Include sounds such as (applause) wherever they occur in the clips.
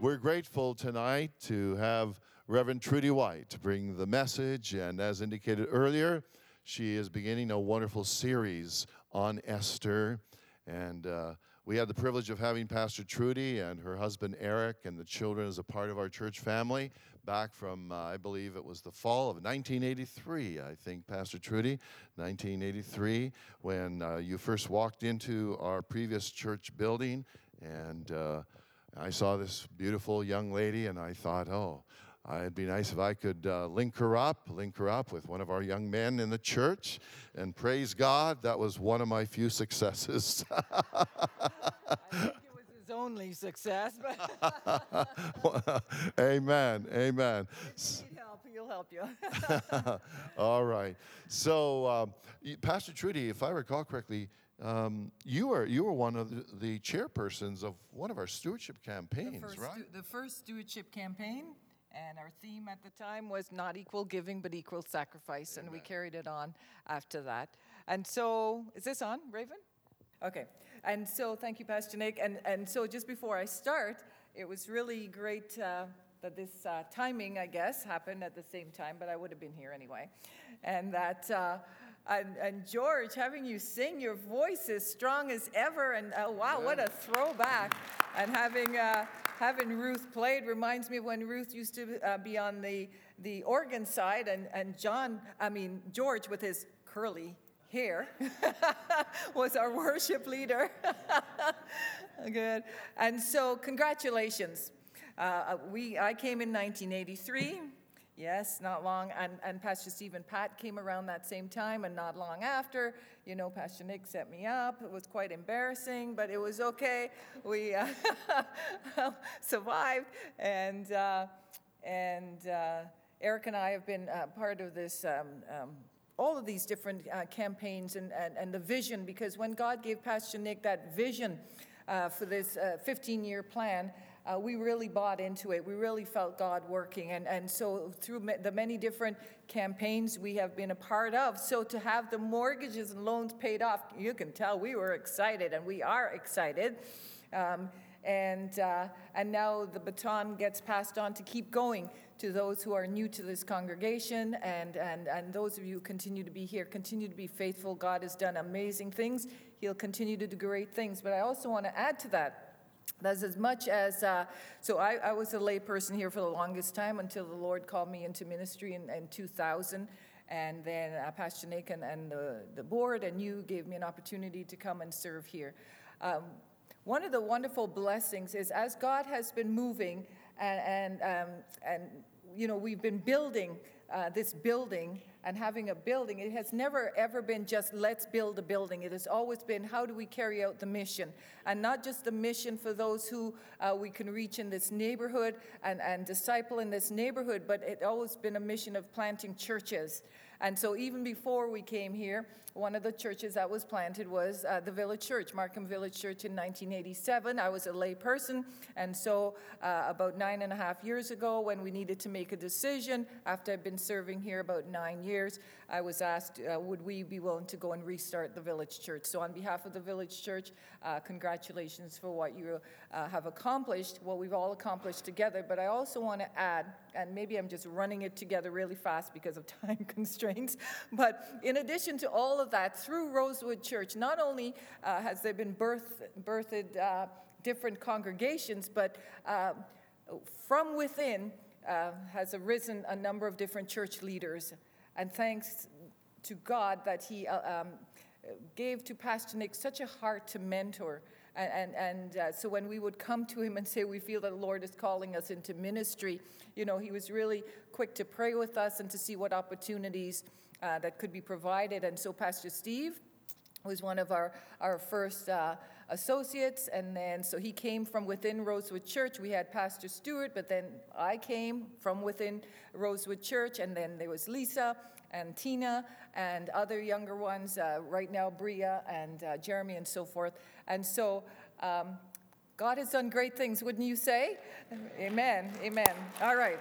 We're grateful tonight to have Reverend Trudy White bring the message, and as indicated earlier, she is beginning a wonderful series on Esther. And uh, we had the privilege of having Pastor Trudy and her husband Eric and the children as a part of our church family back from, uh, I believe it was the fall of 1983, I think, Pastor Trudy, 1983, when uh, you first walked into our previous church building. And uh, I saw this beautiful young lady, and I thought, oh, it'd be nice if I could uh, link her up, link her up with one of our young men in the church. And praise God, that was one of my few successes. (laughs) I think it was his only success. (laughs) amen. Amen. Need help, he'll help you. (laughs) All right. So, um, Pastor Trudy, if I recall correctly, um, you were you were one of the, the, chairpersons of one of our stewardship campaigns, the first, right? the first stewardship campaign, and our theme at the time was not equal giving but equal sacrifice, Amen. and we carried it on after that. And so, is this on, Raven? Okay. And so, thank you, Pastor Nick. And and so, just before I start, it was really great. Uh, that this uh, timing, I guess, happened at the same time, but I would have been here anyway. And that uh, and, and, George, having you sing, your voice is strong as ever. And oh, wow, yeah. what a throwback. And having, uh, having Ruth played reminds me of when Ruth used to uh, be on the, the organ side, and, and John, I mean, George with his curly hair (laughs) was our worship leader. (laughs) Good. And so, congratulations. Uh, we, I came in 1983. Yes, not long. And, and Pastor Stephen Pat came around that same time, and not long after, you know, Pastor Nick set me up. It was quite embarrassing, but it was okay. We uh, (laughs) survived. And, uh, and uh, Eric and I have been uh, part of this. Um, um, all of these different uh, campaigns and, and, and, the vision, because when God gave Pastor Nick that vision uh, for this 15 year plan, uh, we really bought into it. We really felt God working. And, and so, through ma- the many different campaigns we have been a part of, so to have the mortgages and loans paid off, you can tell we were excited, and we are excited. Um, and, uh, and now the baton gets passed on to keep going to those who are new to this congregation and, and, and those of you who continue to be here. Continue to be faithful. God has done amazing things. He'll continue to do great things. But I also want to add to that that's as much as, uh, so I, I, was a layperson here for the longest time until the Lord called me into ministry in, in 2000. And then uh, Pastor Nick and, and the, the board and you gave me an opportunity to come and serve here. Um, one of the wonderful blessings is as God has been moving and, and, um, and you know, we've been building uh, this building and having a building, it has never ever been just let's build a building. It has always been how do we carry out the mission? And not just the mission for those who uh, we can reach in this neighborhood and, and disciple in this neighborhood, but it always been a mission of planting churches. And so even before we came here, one of the churches that was planted was uh, the Village Church, Markham Village Church in 1987. I was a lay person, and so uh, about nine and a half years ago, when we needed to make a decision, after I'd been serving here about nine years, I was asked, uh, would we be willing to go and restart the Village Church? So, on behalf of the Village Church, uh, congratulations for what you uh, have accomplished, what we've all accomplished together. But I also want to add, and maybe I'm just running it together really fast because of (laughs) time constraints, (laughs) but in addition to all of that, through Rosewood Church, not only uh, has there been birth, birthed uh, different congregations, but uh, from within, uh, has arisen a number of different church leaders and thanks to God that He uh, um, gave to Pastor Nick such a heart to mentor. And, and, uh, so when we would come to him and say, We feel that the Lord is calling us into ministry, you know, he was really quick to pray with us and to see what opportunities uh, that could be provided. And so Pastor Steve was one of our, our first uh, associates. And then, so he came from within Rosewood Church. We had Pastor Stewart, but then I came from within Rosewood Church. And then there was Lisa and Tina and other younger ones, uh, right now, Bria and uh, Jeremy and so forth. And so, um, God has done great things, wouldn't you say? Amen. Amen. All right.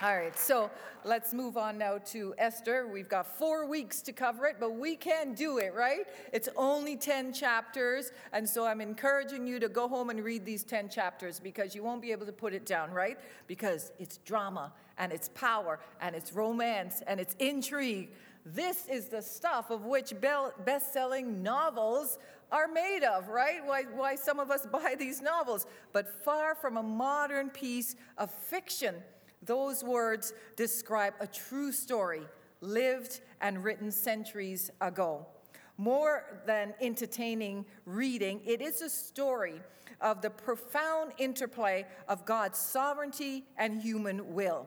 All right, so let's move on now to Esther. We've got four weeks to cover it, but we can do it, right? It's only 10 chapters, and so I'm encouraging you to go home and read these 10 chapters because you won't be able to put it down, right? Because it's drama, and it's power, and it's romance, and it's intrigue. This is the stuff of which best selling novels are made of, right? Why, why some of us (laughs) buy these novels, but far from a modern piece of fiction. Those words describe a true story lived and written centuries ago. More than entertaining reading, it is a story of the profound interplay of God's sovereignty and human will.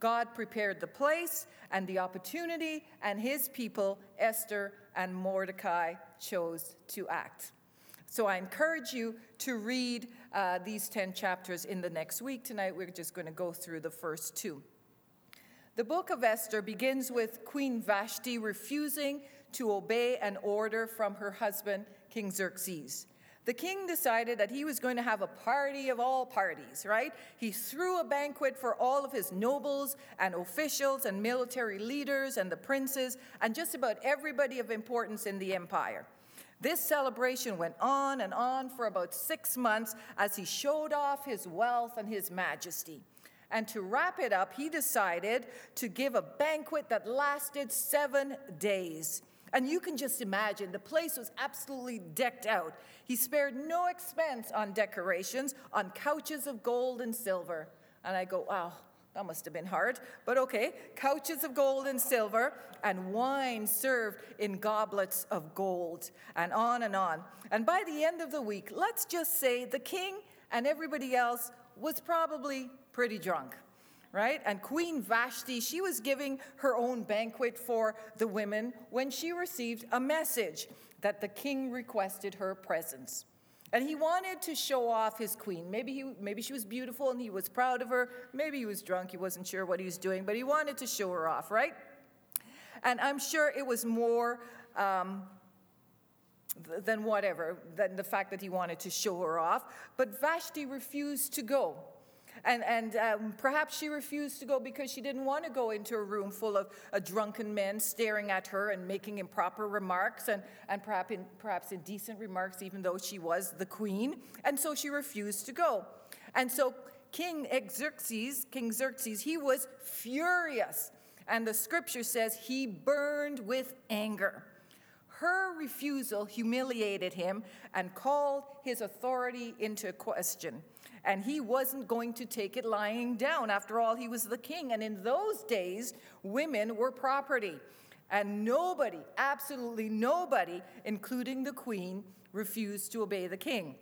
God prepared the place and the opportunity, and his people, Esther and Mordecai, chose to act. So I encourage you to read uh, these 10 chapters in the next week. Tonight we're just going to go through the first two. The book of Esther begins with Queen Vashti refusing to obey an order from her husband, King Xerxes. The king decided that he was going to have a party of all parties, right? He threw a banquet for all of his nobles and officials and military leaders and the princes and just about everybody of importance in the empire. This celebration went on and on for about six months as he showed off his wealth and his majesty. And to wrap it up, he decided to give a banquet that lasted seven days. And you can just imagine the place was absolutely decked out. He spared no expense on decorations, on couches of gold and silver. And I go, wow, that must have been hard, but okay. Couches of gold and silver, and wine served in goblets of gold, and on and on. And by the end of the week, let's just say the king and everybody else was probably pretty drunk, right? And Queen Vashti, she was giving her own banquet for the women when she received a message that the king requested her presence. And he wanted to show off his queen. Maybe, he, maybe she was beautiful and he was proud of her. Maybe he was drunk, he wasn't sure what he was doing, but he wanted to show her off, right? And I'm sure it was more um, than whatever, than the fact that he wanted to show her off. But Vashti refused to go. And, and um, perhaps she refused to go because she didn't want to go into a room full of uh, drunken men staring at her and making improper remarks and, and perhaps, in, perhaps indecent remarks, even though she was the queen. And so she refused to go. And so King Xerxes, King Xerxes, he was furious. And the scripture says he burned with anger. Her refusal humiliated him and called his authority into question and he wasn't going to take it lying down. After all, he was the king, and in those days, women were property. And nobody, absolutely nobody, including the queen, refused to obey the king.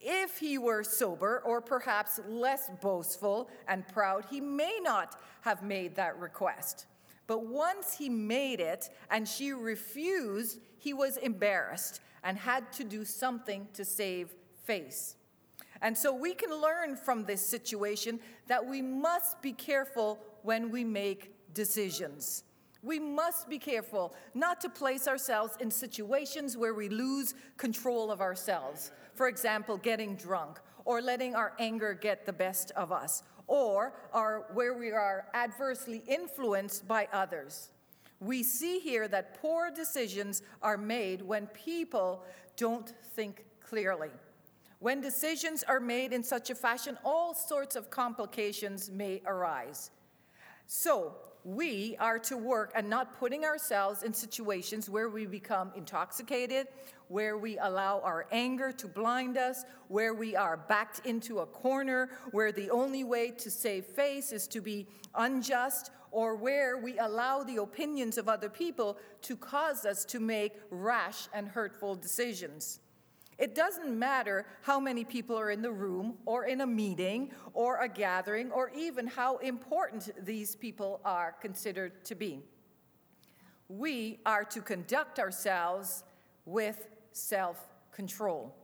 If he were sober or perhaps less boastful and proud, he may not have made that request. But once he made it and she refused, he was embarrassed and had to do something to save face. And so we can learn from this situation that we must be careful when we make decisions. We must be careful not to place ourselves in situations where we lose control of ourselves. For example, getting drunk or letting our anger get the best of us, or our, where we are adversely influenced by others. We see here that poor decisions are made when people don't think clearly. When decisions are made in such a fashion, all sorts of complications may arise. So, we are to work and not putting ourselves in situations where we become intoxicated, where we allow our anger to blind us, where we are backed into a corner, where the only way to save face is to be unjust, or where we allow the opinions of other people to cause us to make rash and hurtful decisions. It doesn't matter how many people are in the room or in a meeting or a gathering or even how important these people are considered to be. We are to conduct ourselves with self control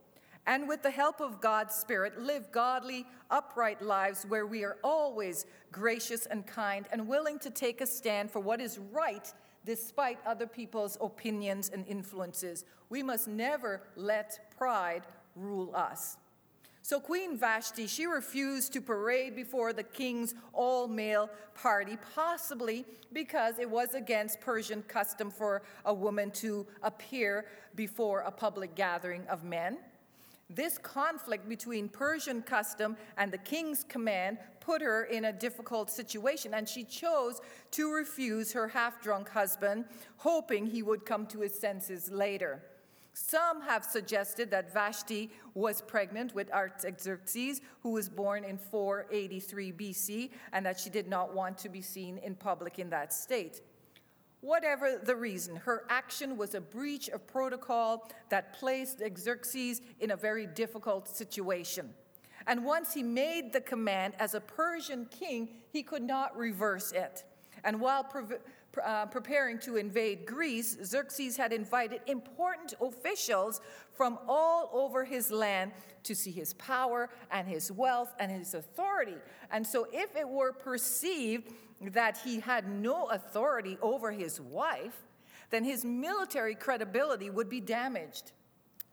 and with the help of God's Spirit, live godly, upright lives where we are always gracious and kind and willing to take a stand for what is right despite other people's opinions and influences. We must never let pride rule us. So Queen Vashti, she refused to parade before the king's all-male party, possibly because it was against Persian custom for a woman to appear before a public gathering of men. This conflict between Persian custom and the king's command put her in a difficult situation, and she chose to refuse her half drunk husband, hoping he would come to his senses later. Some have suggested that Vashti was pregnant with Artaxerxes, who was born in 483 BC, and that she did not want to be seen in public in that state. Whatever the reason, her action was a breach of protocol that placed Xerxes in a very difficult situation. And once he made the command as a Persian king, he could not reverse it. And while uh, preparing to invade Greece, Xerxes had invited important officials from all over his land to see his power and his wealth and his authority. And so, if it were perceived that he had no authority over his wife, then his military credibility would be damaged.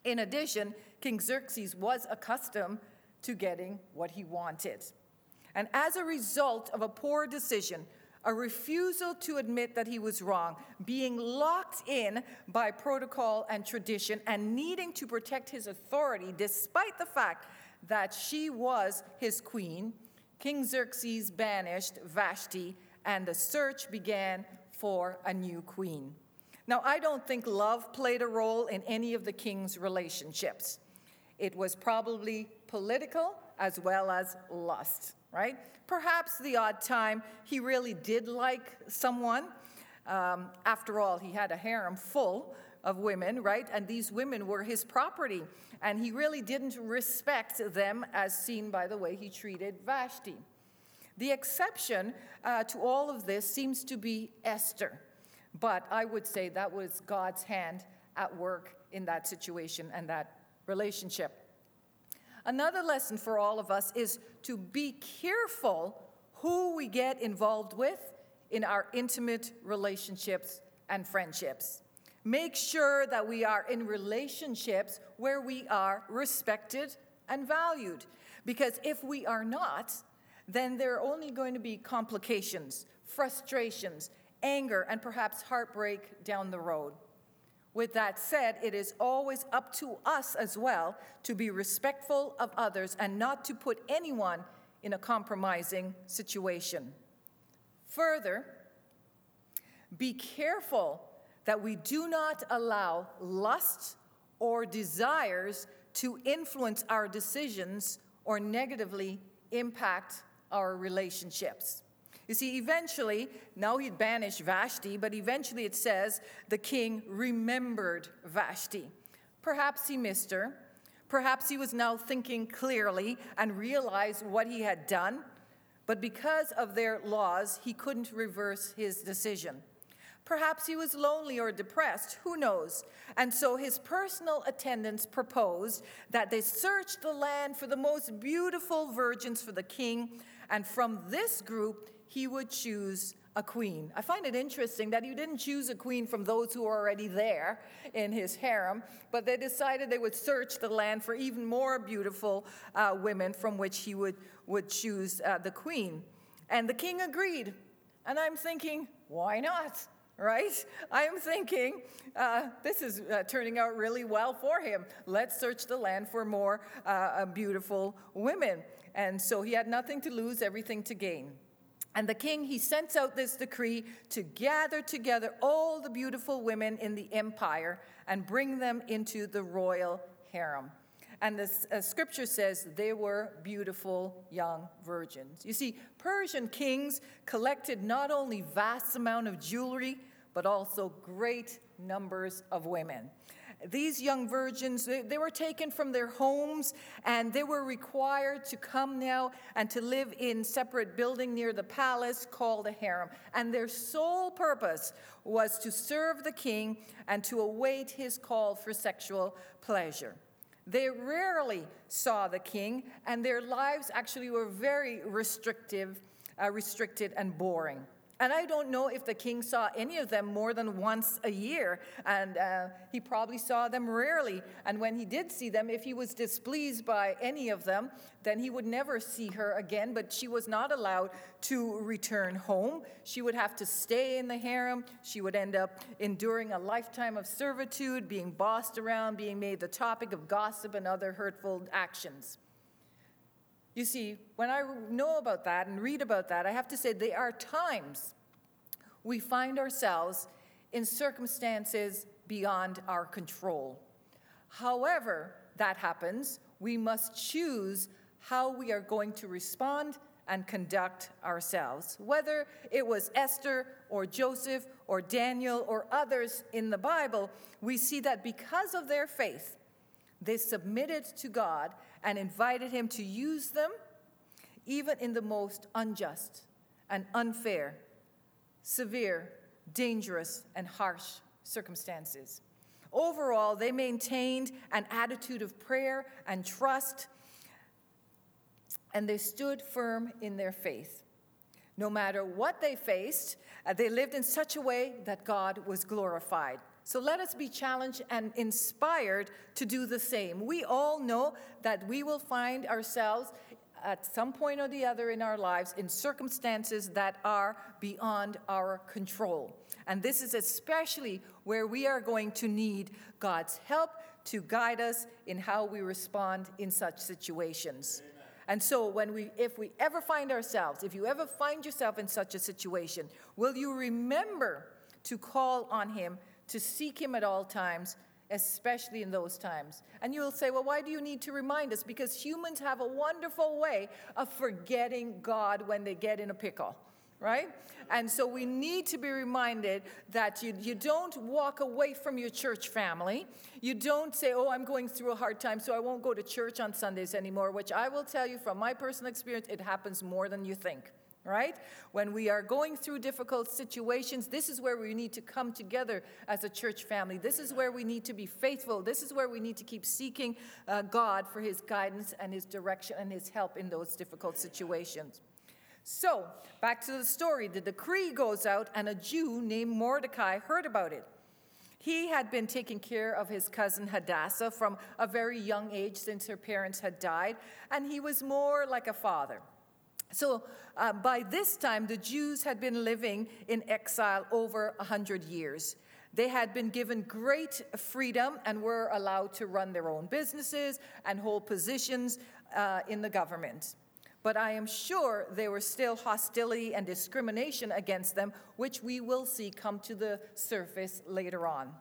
In addition, King Xerxes was accustomed to getting what he wanted. And as a result of a poor decision, a refusal to admit that he was wrong, being locked in by protocol and tradition, and needing to protect his authority despite the fact that she was his queen, King Xerxes banished Vashti, and the search began for a new queen. Now, I don't think love played a role in any of the king's relationships. It was probably political as well as lust, right? Perhaps the odd time he really did like someone. Um, after all, he had a harem full of women, right? And these women were his property. And he really didn't respect them as seen by the way he treated Vashti. The exception uh, to all of this seems to be Esther. But I would say that was God's hand at work in that situation and that relationship. Another lesson for all of us is to be careful who we get involved with in our intimate relationships and friendships. Make sure that we are in relationships where we are respected and valued. Because if we are not, then there are only going to be complications, frustrations, anger, and perhaps heartbreak down the road. With that said, it is always up to us as well to be respectful of others and not to put anyone in a compromising situation. Further, be careful that we do not allow lust or desires to influence our decisions or negatively impact our relationships. You see, eventually, now he'd banished Vashti, but eventually it says the king remembered Vashti. Perhaps he missed her. Perhaps he was now thinking clearly and realized what he had done. But because of their laws, he couldn't reverse his decision. Perhaps he was lonely or depressed, who knows? And so his personal attendants proposed that they search the land for the most beautiful virgins for the king, and from this group he would choose a queen. I find it interesting that he didn't choose a queen from those who were already there in his harem, but they decided they would search the land for even more beautiful uh, women from which he would, would choose uh, the queen. And the king agreed. And I'm thinking, why not? Right? I'm thinking, uh, this is uh, turning out really well for him. Let's search the land for more uh, beautiful women. And so he had nothing to lose, everything to gain. And the king, he sends out this decree to gather together all the beautiful women in the empire and bring them into the royal harem. And the uh, scripture says they were beautiful young virgins. You see, Persian kings collected not only vast amount of jewelry, but also great numbers of women. These young virgins, they, they, were taken from their homes and they were required to come now and to live in separate building near the palace called a harem. And their sole purpose was to serve the king and to await his call for sexual pleasure. They rarely saw the king, and their lives actually were very restrictive, uh, restricted and boring. And I don't know if the king saw any of them more than once a year, and uh, he probably saw them rarely. And when he did see them, if he was displeased by any of them, then he would never see her again. But she was not allowed to return home. She would have to stay in the harem. She would end up enduring a lifetime of servitude, being bossed around, being made the topic of gossip and other hurtful actions. You see, when I know about that and read about that, I have to say there are times we find ourselves in circumstances beyond our control. However, that happens, we must choose how we are going to respond and conduct ourselves. Whether it was Esther or Joseph or Daniel or others in the Bible, we see that because of their faith, they submitted to God and invited him to use them, even in the most unjust and unfair, severe, dangerous, and harsh circumstances. Overall, they maintained an attitude of prayer and trust, and they stood firm in their faith. No matter what they faced, uh, they lived in such a way that God was glorified. So let us be challenged and inspired to do the same. We all know that we will find ourselves at some point or the other in our lives in circumstances that are beyond our control. And this is especially where we are going to need God's help to guide us in how we respond in such situations. Amen. And so when we if we ever find ourselves, if you ever find yourself in such a situation, will you remember to call on him to seek Him at all times, especially in those times. And you'll say, well, why do you need to remind us? Because humans have a wonderful way of forgetting God when they get in a pickle. Right? And so we need to be reminded that you, you don't walk away from your church family. You don't say, Oh, I'm going through a hard time, so I won't go to church on Sundays anymore, which I will tell you from my personal experience, it happens more than you think right? When we are going through difficult situations, this is where we need to come together as a church family. This is where we need to be faithful. This is where we need to keep seeking uh, God for his guidance and his direction and his help in those difficult situations. So, back to the story. The decree goes out, and a Jew named Mordecai heard about it. He had been taking care of his cousin Hadassah from a very young age since her parents had died, and he was more like a father. So uh, by this time, the Jews had been living in exile over 100 years. They had been given great freedom and were allowed to run their own businesses and hold positions uh, in the government. But I am sure there was still hostility and discrimination against them, which we will see come to the surface later on.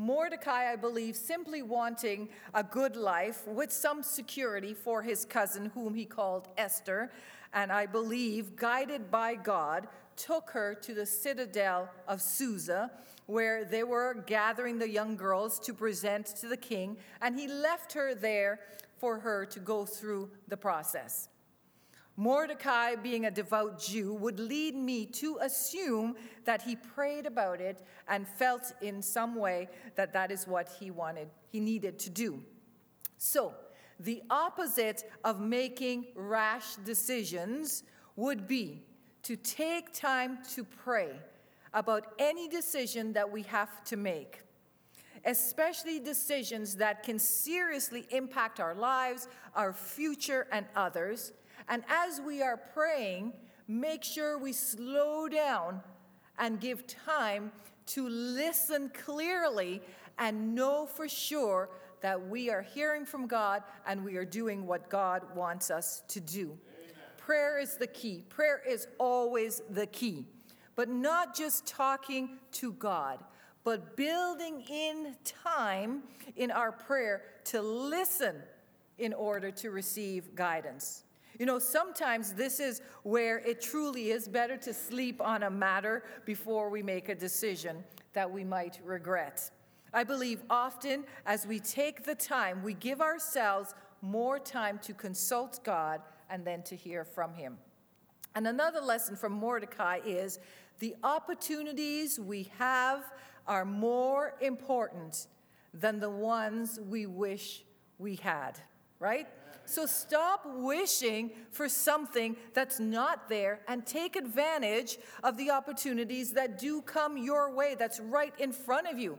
Mordecai, I believe, simply wanting a good life with some security for his cousin, whom he called Esther, and I believe, guided by God, took her to the citadel of Susa, where they were gathering the young girls to present to the king, and he left her there for her to go through the process. Mordecai, being a devout Jew, would lead me to assume that he prayed about it and felt in some way that that is what he wanted, he needed to do. So, the opposite of making rash decisions would be to take time to pray about any decision that we have to make, especially decisions that can seriously impact our lives, our future, and others. And as we are praying, make sure we slow down and give time to listen clearly and know for sure that we are hearing from God and we are doing what God wants us to do. Amen. Prayer is the key. Prayer is always the key. But not just talking to God, but building in time in our prayer to listen in order to receive guidance. You know, sometimes this is where it truly is better to sleep on a matter before we make a decision that we might regret. I believe often as we take the time, we give ourselves more time to consult God and then to hear from Him. And another lesson from Mordecai is the opportunities we have are more important than the ones we wish we had, right? So stop wishing for something that's not there and take advantage of the opportunities that do come your way, that's right in front of you.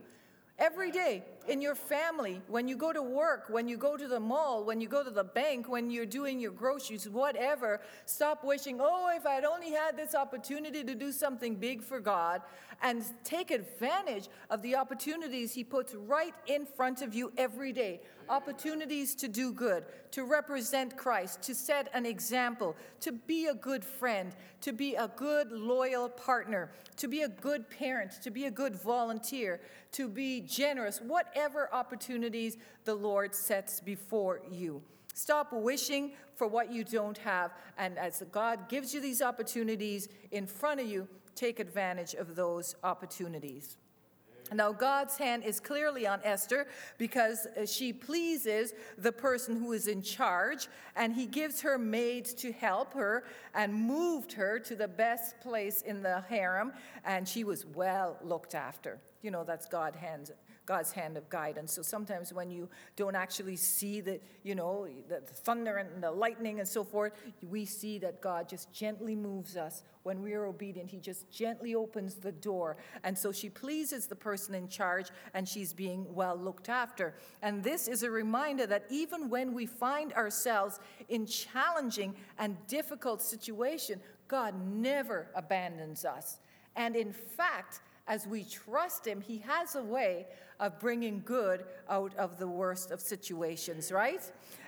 Every day in your family, when you go to work, when you go to the mall, when you go to the bank, when you're doing your groceries, whatever, stop wishing, oh, if I'd only had this opportunity to do something big for God, and take advantage of the opportunities He puts right in front of you every day. Opportunities to do good, to represent Christ, to set an example, to be a good friend, to be a good, loyal partner, to be a good parent, to be a good volunteer, to be generous, whatever opportunities the Lord sets before you. Stop wishing for what you don't have. And as God gives you these opportunities in front of you, take advantage of those opportunities. Now, God's hand is clearly on Esther because uh, she pleases the person who is in charge, and he gives her maids to help her and moved her to the best place in the harem, and she was well looked after. You know, that's God's hand, God's hand of guidance. So sometimes when you don't actually see the, you know, the thunder and the lightning and so forth, we see that God just gently moves us. When we are obedient, He just gently opens the door. And so she pleases the person in charge and she's being well looked after. And this is a reminder that even when we find ourselves in challenging and difficult situation, God never abandons us. And in fact, as we trust Him, He has a way of bringing good out of the worst of situations, right?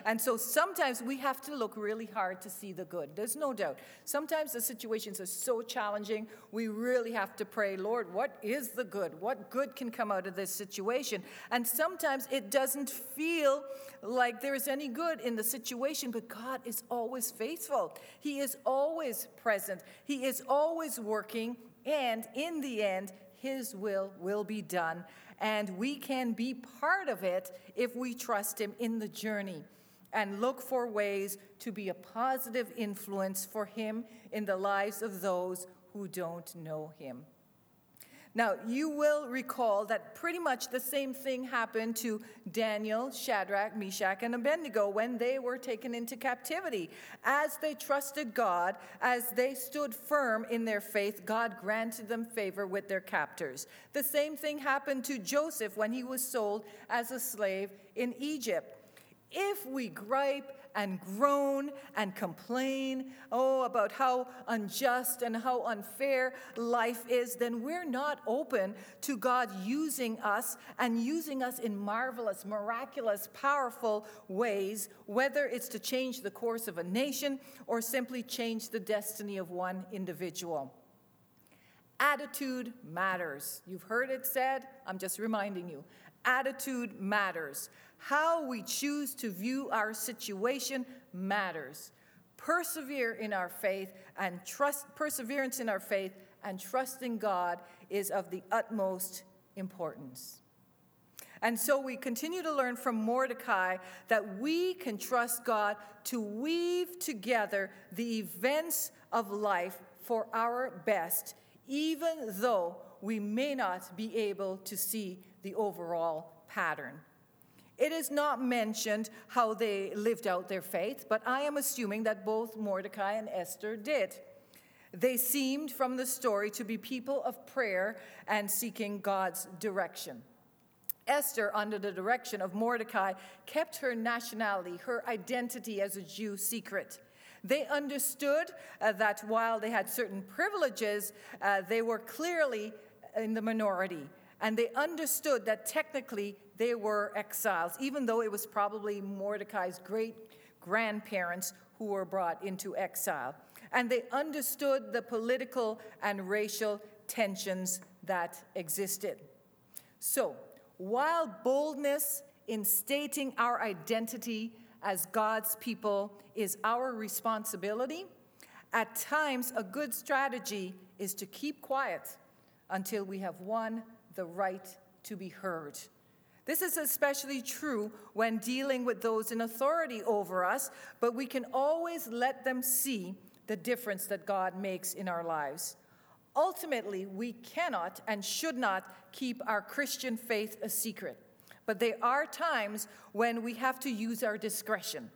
And so sometimes we have to look really hard to see the good. There's no doubt. Sometimes the situations are so challenging, we really have to pray, Lord, what is the good? What good can come out of this situation? And sometimes it doesn't feel like there's any good in the situation, but God is always faithful. He is always present, He is always working. And in the end, his will will be done, and we can be part of it if we trust Him in the journey and look for ways to be a positive influence for Him in the lives of those who don't know Him. Now, you will recall that pretty much the same thing happened to Daniel, Shadrach, Meshach, and Abednego when they were taken into captivity. As they trusted God, as they stood firm in their faith, God granted them favor with their captors. The same thing happened to Joseph when he was sold as a slave in Egypt. If we gripe and groan and complain, oh, about how unjust and how unfair life is, then we're not open to God using us and using us in marvelous, miraculous, powerful ways, whether it's to change the course of a nation or simply change the destiny of one individual. Attitude matters. You've heard it said, I'm just reminding you. Attitude matters. How we choose to view our situation matters. Persevere in our faith and trust, perseverance in our faith and trusting God is of the utmost importance. And so we continue to learn from Mordecai that we can trust God to weave together the events of life for our best, even though we may not be able to see the overall pattern. It is not mentioned how they lived out their faith, but I am assuming that both Mordecai and Esther did. They seemed from the story to be people of prayer and seeking God's direction. Esther, under the direction of Mordecai, kept her nationality, her identity as a Jew secret. They understood uh, that while they had certain privileges, uh, they were clearly in the minority and they understood that technically they were exiles, even though it was probably Mordecai's great grandparents who were brought into exile. And they understood the political and racial tensions that existed. So, while boldness in stating our identity as God's people is our responsibility, at times a good strategy is to keep quiet until we have won the right to be heard. This is especially true when dealing with those in authority over us, but we can always let them see the difference that God makes in our lives. Ultimately, we cannot and should not keep our Christian faith a secret, but there are times when we have to use our discretion.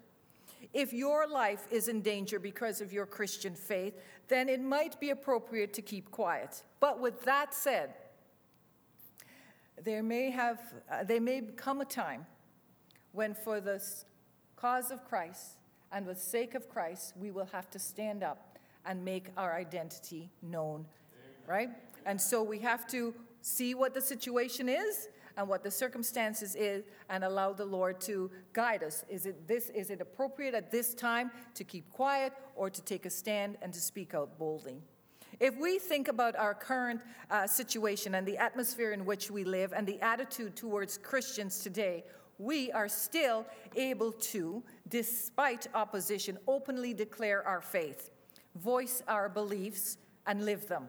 If your life is in danger because of your Christian faith, then it might be appropriate to keep quiet. But with that said, there may, have, uh, there may come a time when, for the cause of Christ and the sake of Christ, we will have to stand up and make our identity known, right? And so we have to see what the situation is and what the circumstances is and allow the Lord to guide us. Is it this is it appropriate at this time to keep quiet or to take a stand and to speak out boldly? If we think about our current uh, situation and the atmosphere in which we live and the attitude towards Christians today, we are still able to, despite opposition, openly declare our faith, voice our beliefs, and live them.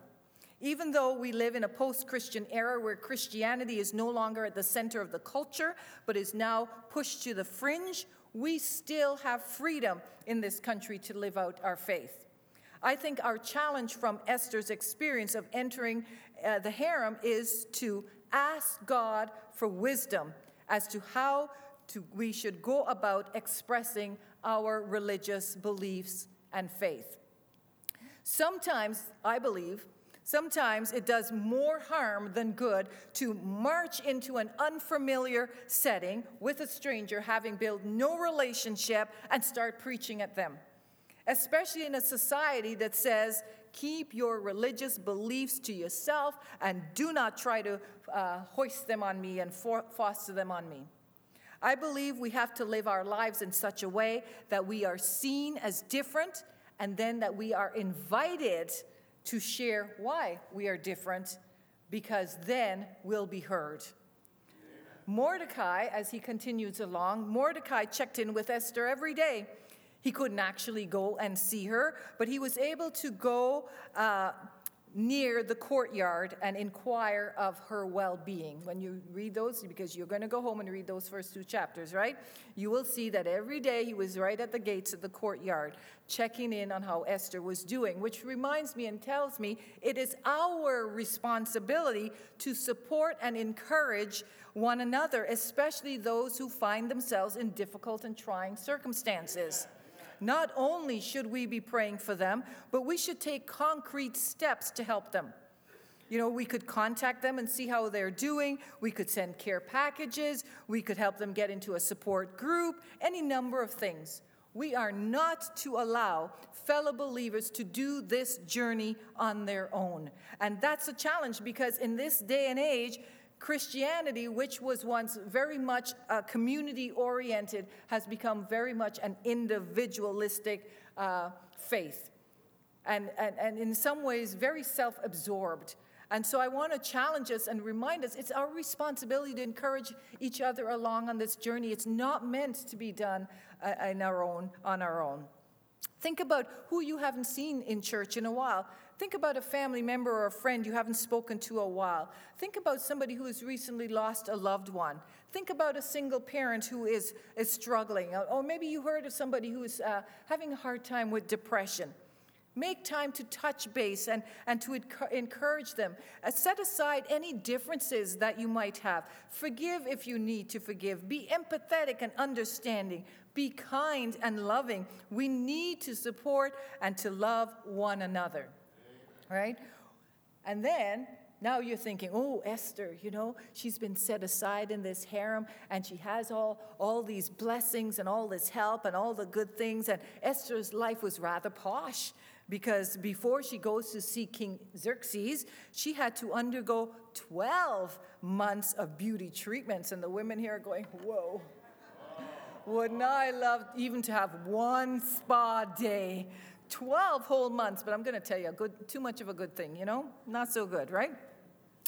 Even though we live in a post Christian era where Christianity is no longer at the center of the culture, but is now pushed to the fringe, we still have freedom in this country to live out our faith. I think our challenge from Esther's experience of entering uh, the harem is to ask God for wisdom as to how to, we should go about expressing our religious beliefs and faith. Sometimes, I believe, Sometimes it does more harm than good to march into an unfamiliar setting with a stranger having built no relationship and start preaching at them. Especially in a society that says, keep your religious beliefs to yourself and do not try to uh, hoist them on me and for- foster them on me. I believe we have to live our lives in such a way that we are seen as different and then that we are invited to share why we are different, because then we'll be heard. Mordecai, as he continues along, Mordecai checked in with Esther every day. He couldn't actually go and see her, but he was able to go uh, near the courtyard and inquire of her well being. When you read those, because you're going to go home and read those first two chapters, right? You will see that every day he was right at the gates of the courtyard, checking in on how Esther was doing, which reminds me and tells me it is our responsibility to support and encourage one another, especially those who find themselves in difficult and trying circumstances. Not only should we be praying for them, but we should take concrete steps to help them. You know, we could contact them and see how they're doing. We could send care packages. We could help them get into a support group, any number of things. We are not to allow fellow believers to do this journey on their own. And that's a challenge because in this day and age, Christianity, which was once very much uh, community oriented, has become very much an individualistic uh, faith. And, and, and in some ways, very self absorbed. And so I want to challenge us and remind us it's our responsibility to encourage each other along on this journey. It's not meant to be done uh, in our own, on our own. Think about who you haven't seen in church in a while. Think about a family member or a friend you haven't spoken to a while. Think about somebody who has recently lost a loved one. Think about a single parent who is, is struggling. Or maybe you heard of somebody who is uh, having a hard time with depression. Make time to touch base and, and to encourage them. Uh, set aside any differences that you might have. Forgive if you need to forgive. Be empathetic and understanding. Be kind and loving. We need to support and to love one another right? And then now you're thinking, oh, Esther, you know, she's been set aside in this harem and she has all, all these blessings and all this help and all the good things. And Esther's life was rather posh because before she goes to see King Xerxes, she had to undergo 12 months of beauty treatments. And the women here are going, whoa. Wouldn't I love even to have one spa day 12 whole months, but I'm going to tell you, a good, too much of a good thing, you know? Not so good, right?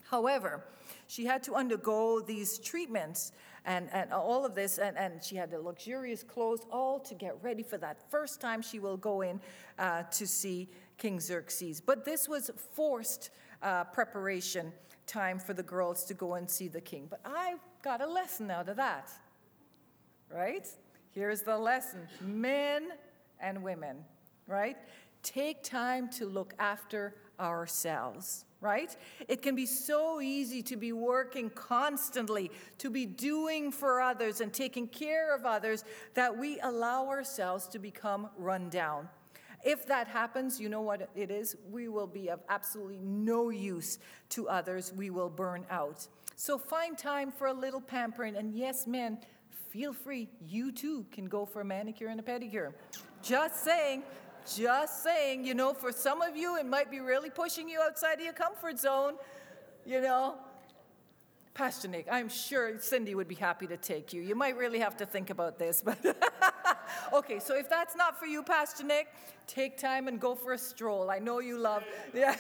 However, she had to undergo these treatments and, and all of this, and, and she had the luxurious clothes all to get ready for that first time she will go in uh, to see King Xerxes. But this was forced uh, preparation time for the girls to go and see the king. But I got a lesson out of that, right? Here's the lesson men and women right? take time to look after ourselves, right? It can be so easy to be working constantly, to be doing for others and taking care of others that we allow ourselves to become run down. If that happens, you know what it is? We will be of absolutely no use to others. We will burn out. So find time for a little pampering. And yes, men, feel free. You too can go for a manicure and a pedicure. Just saying, just saying, you know, for some of you, it might be really pushing you outside of your comfort zone, you know. Pastor Nick, I'm sure Cindy would be happy to take you. You might really have to think about this, but (laughs) okay, so if that's not for you, Pastor Nick, take time and go for a stroll. I know you love, (laughs) yeah,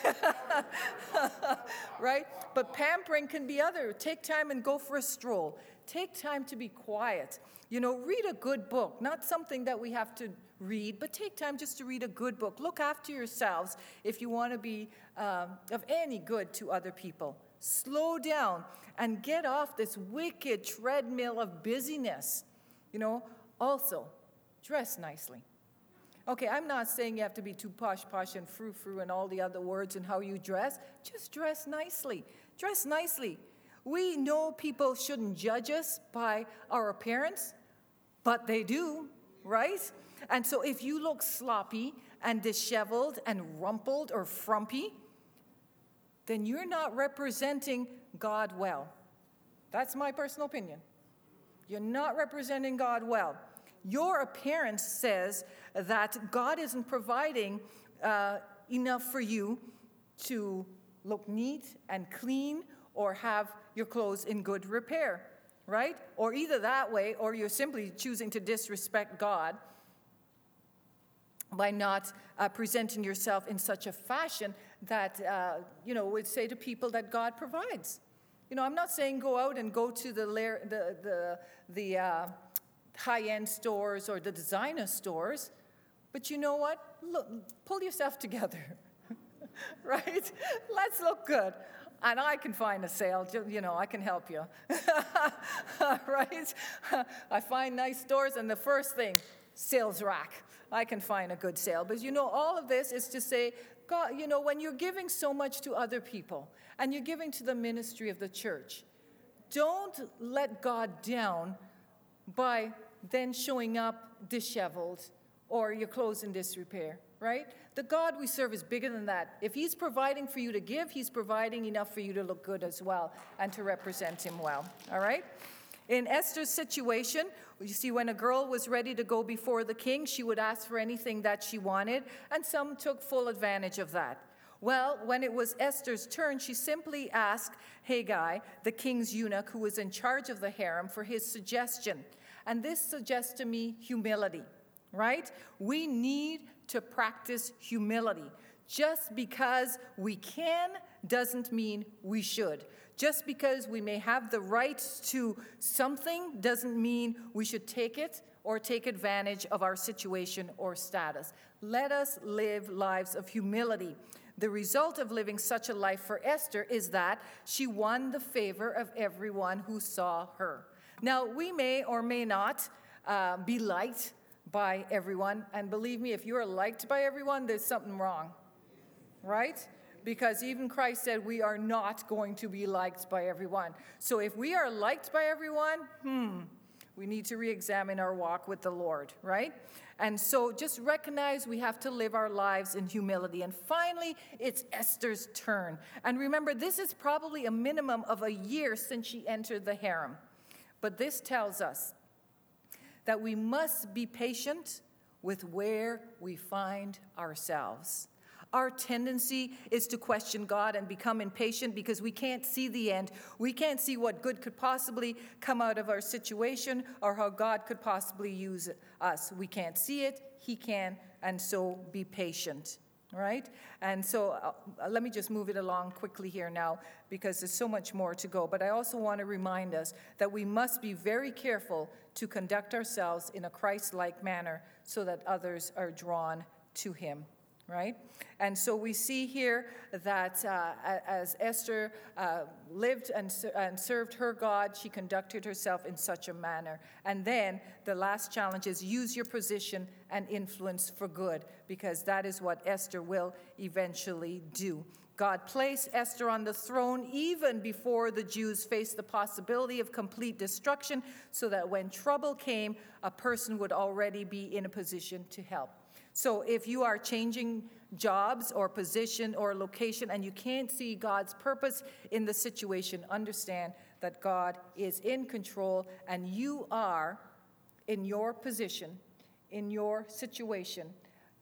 (laughs) right? But pampering can be other. Take time and go for a stroll. Take time to be quiet. You know, read a good book, not something that we have to read, but take time just to read a good book. Look after yourselves if you want to be um, of any good to other people. Slow down and get off this wicked treadmill of busyness. You know, also, dress nicely. Okay, I'm not saying you have to be too posh, posh, and frou frou and all the other words and how you dress. Just dress nicely. Dress nicely. We know people shouldn't judge us by our appearance, but they do, right? And so if you look sloppy and disheveled and rumpled or frumpy, then you're not representing God well. That's my personal opinion. You're not representing God well. Your appearance says that God isn't providing uh, enough for you to look neat and clean or have your clothes in good repair, right? Or either that way, or you're simply choosing to disrespect God by not uh, presenting yourself in such a fashion that, uh, you know, would say to people that God provides. You know, I'm not saying go out and go to the, the, the, the uh, high end stores or the designer stores, but you know what? Look, pull yourself together, (laughs) right? Let's look good. And I can find a sale, you know, I can help you, (laughs) right? (laughs) I find nice stores, and the first thing, sales rack. I can find a good sale. But you know, all of this is to say, God, you know, when you're giving so much to other people and you're giving to the ministry of the church, don't let God down by then showing up disheveled or your clothes in disrepair, right? The God we serve is bigger than that. If He's providing for you to give, He's providing enough for you to look good as well and to represent Him well, all right? In Esther's situation, you see, when a girl was ready to go before the king, she would ask for anything that she wanted, and some took full advantage of that. Well, when it was Esther's turn, she simply asked Hegai, the king's eunuch who was in charge of the harem, for his suggestion. And this suggests to me humility, right? We need to practice humility. Just because we can doesn't mean we should. Just because we may have the right to something doesn't mean we should take it or take advantage of our situation or status. Let us live lives of humility. The result of living such a life for Esther is that she won the favor of everyone who saw her. Now, we may or may not uh, be liked by everyone, and believe me, if you are liked by everyone, there's something wrong, right? Because even Christ said we are not going to be liked by everyone. So if we are liked by everyone, hmm, we need to re examine our walk with the Lord, right? And so just recognize we have to live our lives in humility. And finally, it's Esther's turn. And remember, this is probably a minimum of a year since she entered the harem. But this tells us that we must be patient with where we find ourselves. Our tendency is to question God and become impatient because we can't see the end. We can't see what good could possibly come out of our situation or how God could possibly use us. We can't see it, He can, and so be patient. Right? And so uh, let me just move it along quickly here now because there's so much more to go. But I also want to remind us that we must be very careful to conduct ourselves in a Christ like manner so that others are drawn to Him right? And so we see here that uh, as Esther uh, lived and, and served her God, she conducted herself in such a manner. And then the last challenge is use your position and influence for good, because that is what Esther will eventually do. God placed Esther on the throne even before the Jews faced the possibility of complete destruction, so that when trouble came, a person would already be in a position to help. So if you are changing jobs or position or location and you can't see God's purpose in the situation, understand that God is in control and you are in your position, in your situation,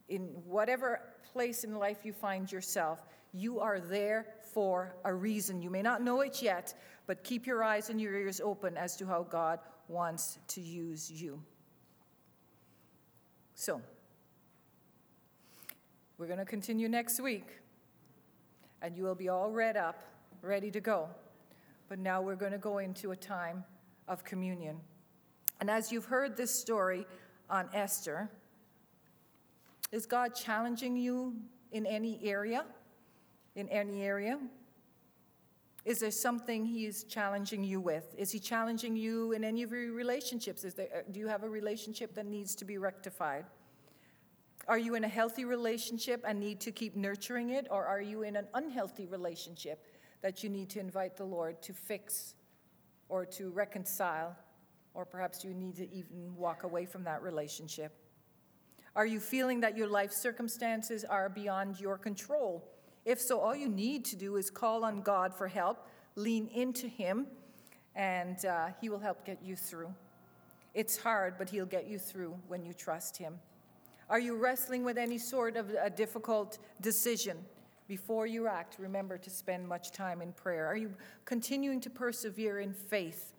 in whatever place in life you find yourself. You are there for a reason. You may not know it yet, but keep your eyes and your ears open as to how God wants to use you. So, we're going to continue next week, and you will be all read up, ready to go. But now we're going to go into a time of communion. And as you've heard this story on Esther, is God challenging you in any area? In any area? Is there something He's challenging you with? Is He challenging you in any of your relationships? There, uh, do you have a relationship that needs to be rectified? Are you in a healthy relationship and need to keep nurturing it, or are you in an unhealthy relationship that you need to invite the Lord to fix or to reconcile, or perhaps you need to even walk away from that relationship? Are you feeling that your life circumstances are beyond your control? If so, all you need to do is call on God for help, lean into Him, and uh, He will help get you through. It's hard, but He'll get you through when you trust Him. Are you wrestling with any sort of a difficult decision? Before you act, remember to spend much time in prayer. Are you continuing to persevere in faith?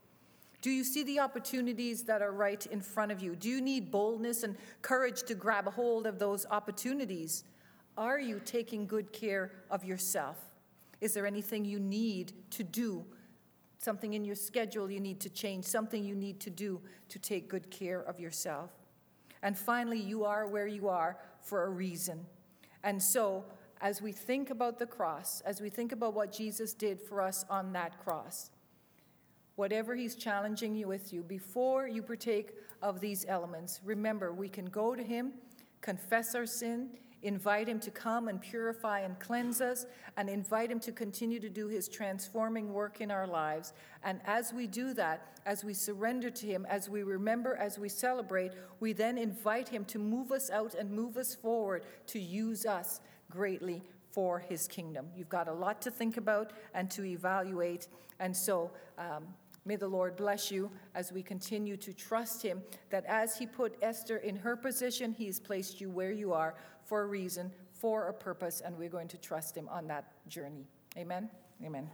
Do you see the opportunities that are right in front of you? Do you need boldness and courage to grab a hold of those opportunities? Are you taking good care of yourself? Is there anything you need to do? Something in your schedule you need to change, something you need to do to take good care of yourself? And finally, you are where you are for a reason. And so, as we think about the cross, as we think about what Jesus did for us on that cross, whatever he's challenging you with you, before you partake of these elements, remember we can go to him, confess our sin, invite Him to come and purify and cleanse us, and invite Him to continue to do His transforming work in our lives. And as we do that, as we surrender to Him, as we remember, as we celebrate, we then invite Him to move us out and move us forward to use us greatly for His kingdom. You've got a lot to think about and to evaluate. And so, um, May the Lord bless you as we continue to trust Him that as He put Esther in her position, He has placed you where you are for a reason, for a purpose, and we're going to trust Him on that journey. Amen. Amen.